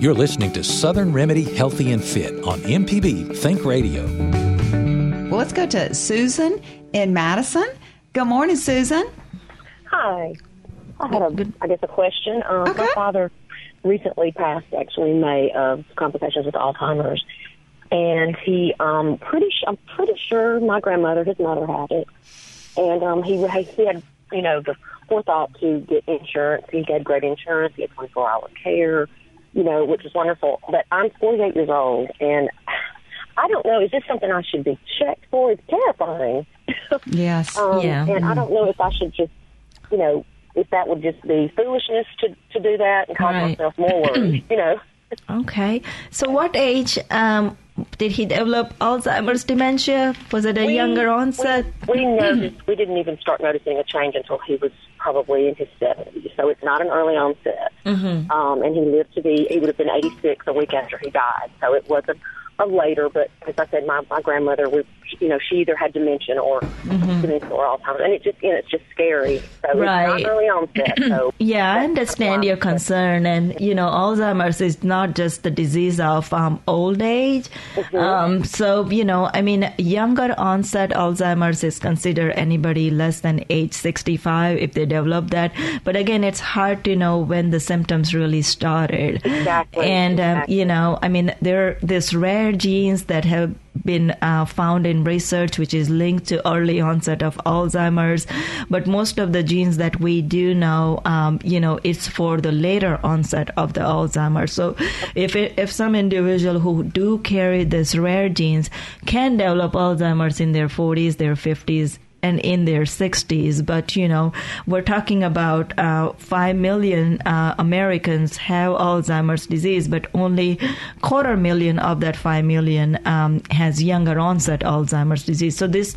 You're listening to Southern Remedy Healthy and Fit on MPB Think Radio. Well, let's go to Susan in Madison. Good morning, Susan. Hi. I had a, I guess, a question. Um, Okay. My father recently passed, actually, in May of complications with Alzheimer's, and he, um, pretty, sh- I'm pretty sure my grandmother, his mother, had it, and um, he he had, you know, the forethought to get insurance. He had great insurance. He had 24 hour care, you know, which is wonderful. But I'm 48 years old, and I don't know. Is this something I should be checked for? It's terrifying. Yes. Um, Yeah. And I don't know if I should just, you know, if that would just be foolishness to to do that and cause Right. myself more worries, you know. Okay. So, what age um, did he develop Alzheimer's dementia? Was it a We- younger onset? We, we noticed we didn't even start noticing a change until he was probably in his seventies. So it's not an early onset. Mm-hmm. Um, and he lived to be he would have been eighty six a week after he died. So it wasn't later. But as I said, my my grandmother was you know she either had dementia or dementia or Alzheimer's, and it just you know, it's just scary. So it's Right. not early onset. So Yeah, I understand your concern, and you know, Alzheimer's is not just the disease of um, old age. Um, so you know, I mean, younger onset Alzheimer's is considered anybody less than age sixty-five if they develop that. But again, it's hard to know when the symptoms really started. Exactly, And um, exactly. you know, I mean, there this these rare genes that have been uh, found in research which is linked to early onset of Alzheimer's, but most of the genes that we do know, um, you know, it's for the later onset of the Alzheimer's. So, if it, if some individual who do carry these rare genes can develop Alzheimer's in their 40s, their 50s, and in their 60s. But, you know, we're talking about uh, 5 million uh, Americans have Alzheimer's disease, but only quarter million of that 5 million um, has younger onset Alzheimer's disease. So this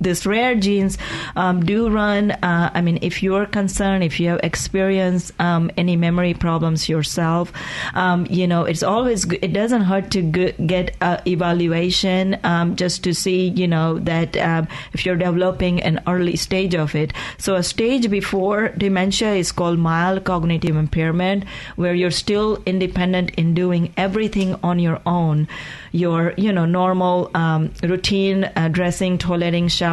this rare genes um, do run. Uh, I mean, if you're concerned, if you have experienced um, any memory problems yourself, um, you know, it's always good. it doesn't hurt to get a evaluation um, just to see, you know, that um, if you're developing an early stage of it. So a stage before dementia is called mild cognitive impairment, where you're still independent in doing everything on your own. Your, you know, normal um, routine, uh, dressing, toileting, showering,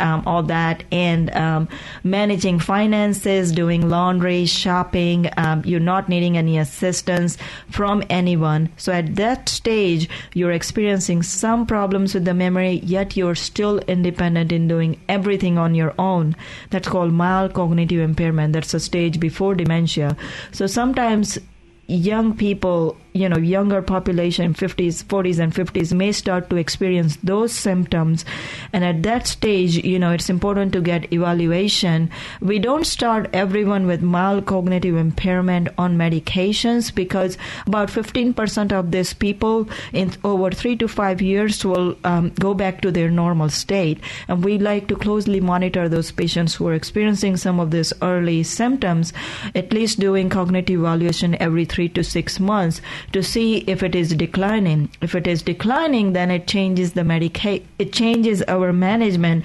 um, all that, and um, managing finances, doing laundry, shopping. Um, you're not needing any assistance from anyone. So at that stage, you're experiencing some problems with the memory, yet you're still independent in doing everything on your own. That's called mild cognitive impairment. That's a stage before dementia. So sometimes young people, you know, younger population, 50s, 40s, and 50s, may start to experience those symptoms. And at that stage, you know, it's important to get evaluation. We don't start everyone with mild cognitive impairment on medications because about 15% of these people in over three to five years will um, go back to their normal state. And we like to closely monitor those patients who are experiencing some of these early symptoms, at least doing cognitive evaluation every three to six months to see if it is declining. If it is declining, then it changes the medica- it changes our management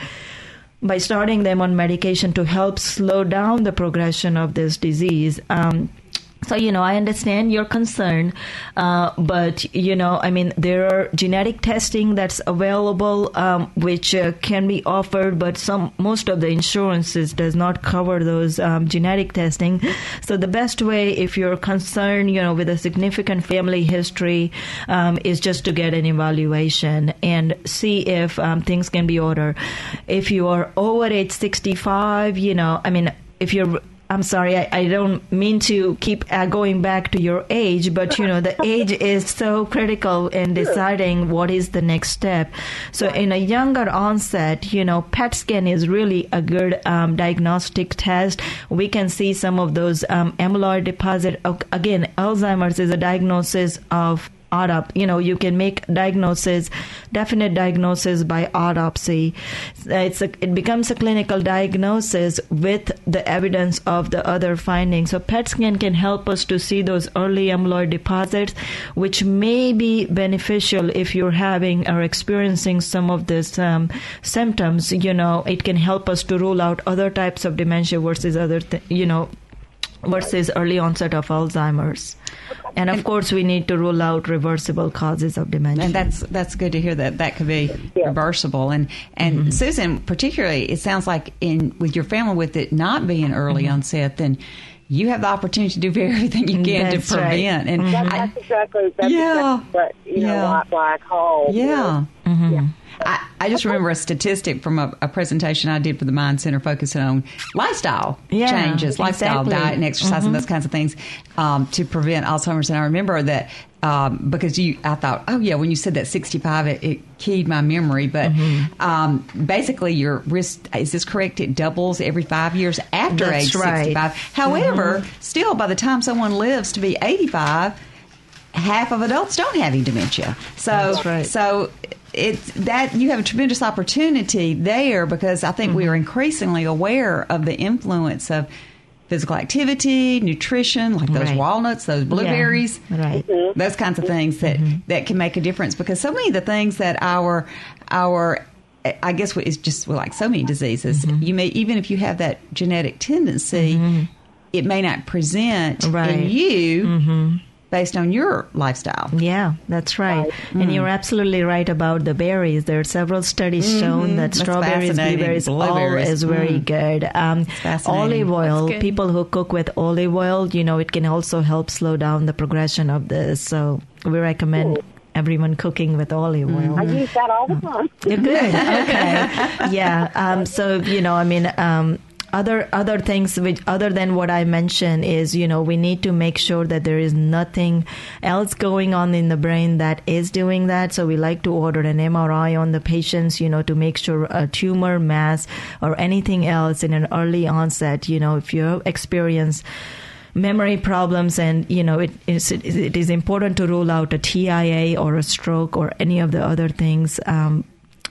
by starting them on medication to help slow down the progression of this disease. Um, so you know, I understand your concern, uh, but you know, I mean, there are genetic testing that's available, um, which uh, can be offered, but some most of the insurances does not cover those um, genetic testing. So the best way, if you're concerned, you know, with a significant family history, um, is just to get an evaluation and see if um, things can be ordered. If you are over age 65, you know, I mean, if you're I'm sorry, I, I, don't mean to keep uh, going back to your age, but you know, the age is so critical in deciding what is the next step. So, in a younger onset, you know, PET scan is really a good um, diagnostic test. We can see some of those um, amyloid deposit. Again, Alzheimer's is a diagnosis of autopsy. You know, you can make diagnosis, definite diagnosis by autopsy. It's a, it becomes a clinical diagnosis with the evidence of the other findings. So PET scan can help us to see those early amyloid deposits, which may be beneficial if you're having or experiencing some of these um, symptoms. You know, it can help us to rule out other types of dementia versus other, th- you know, versus early onset of Alzheimer's. And of and, course, we need to rule out reversible causes of dementia. And that's that's good to hear that that could be yeah. reversible. And and mm-hmm. Susan, particularly, it sounds like in with your family with it not being early mm-hmm. onset, then you have the opportunity to do everything you can that's to prevent. Right. And mm-hmm. that's, exactly that's yeah, exactly what you know yeah. why, I called. Yeah. Mm-hmm. yeah. I, I just remember a statistic from a, a, presentation I did for the Mind Center focusing on lifestyle yeah, changes, lifestyle, exactly. diet, and exercise, mm-hmm. and those kinds of things um, to prevent Alzheimer's. And I remember that um, because you, I thought, oh yeah, when you said that 65, it, it keyed my memory. But mm-hmm. um, basically, your risk is this correct? It doubles every five years after That's age right. 65. However, mm-hmm. still, by the time someone lives to be 85, half of adults don't have any dementia. So, right. so it's that you have a tremendous opportunity there because I think mm-hmm. we are increasingly aware of the influence of physical activity, nutrition, like those right. walnuts, those blueberries, yeah. right? Mm-hmm. Those kinds of things that mm-hmm. that can make a difference because so many of the things that our our I guess it's just like so many diseases. Mm-hmm. You may even if you have that genetic tendency, mm-hmm. it may not present right. in you mm-hmm based on your lifestyle. Yeah, that's right. right. And mm. you're absolutely right about the berries. There are several studies mm-hmm. shown that that's strawberries, blueberries, all is very mm. good. Um, olive oil, people who cook with olive oil, you know, it can also help slow down the progression of this. So we recommend everyone cooking with olive oil. I use that all the time. You're good. Okay. yeah. Um, so, you know, I mean, um, other other things which other than what I mentioned is you know we need to make sure that there is nothing else going on in the brain that is doing that. So we like to order an MRI on the patients, you know, to make sure a tumor mass or anything else in an early onset. You know, if you experience memory problems and you know it is it is important to rule out a TIA or a stroke or any of the other things um,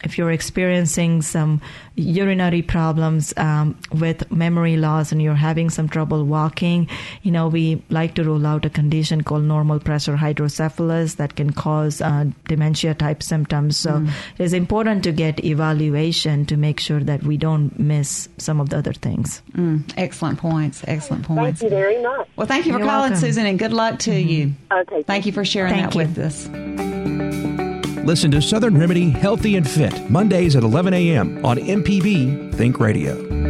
if you're experiencing some urinary problems um, with memory loss and you're having some trouble walking, you know, we like to rule out a condition called normal pressure hydrocephalus that can cause uh, dementia type symptoms. So mm. it is important to get evaluation to make sure that we don't miss some of the other things. Mm. Excellent points. Excellent points. Thank you very much. Well, thank you for You're calling, welcome. Susan, and good luck to mm-hmm. you. Okay. Thank you for sharing that you. with us. Listen to Southern Remedy Healthy and Fit Mondays at 11 a.m. on MPB Think Radio.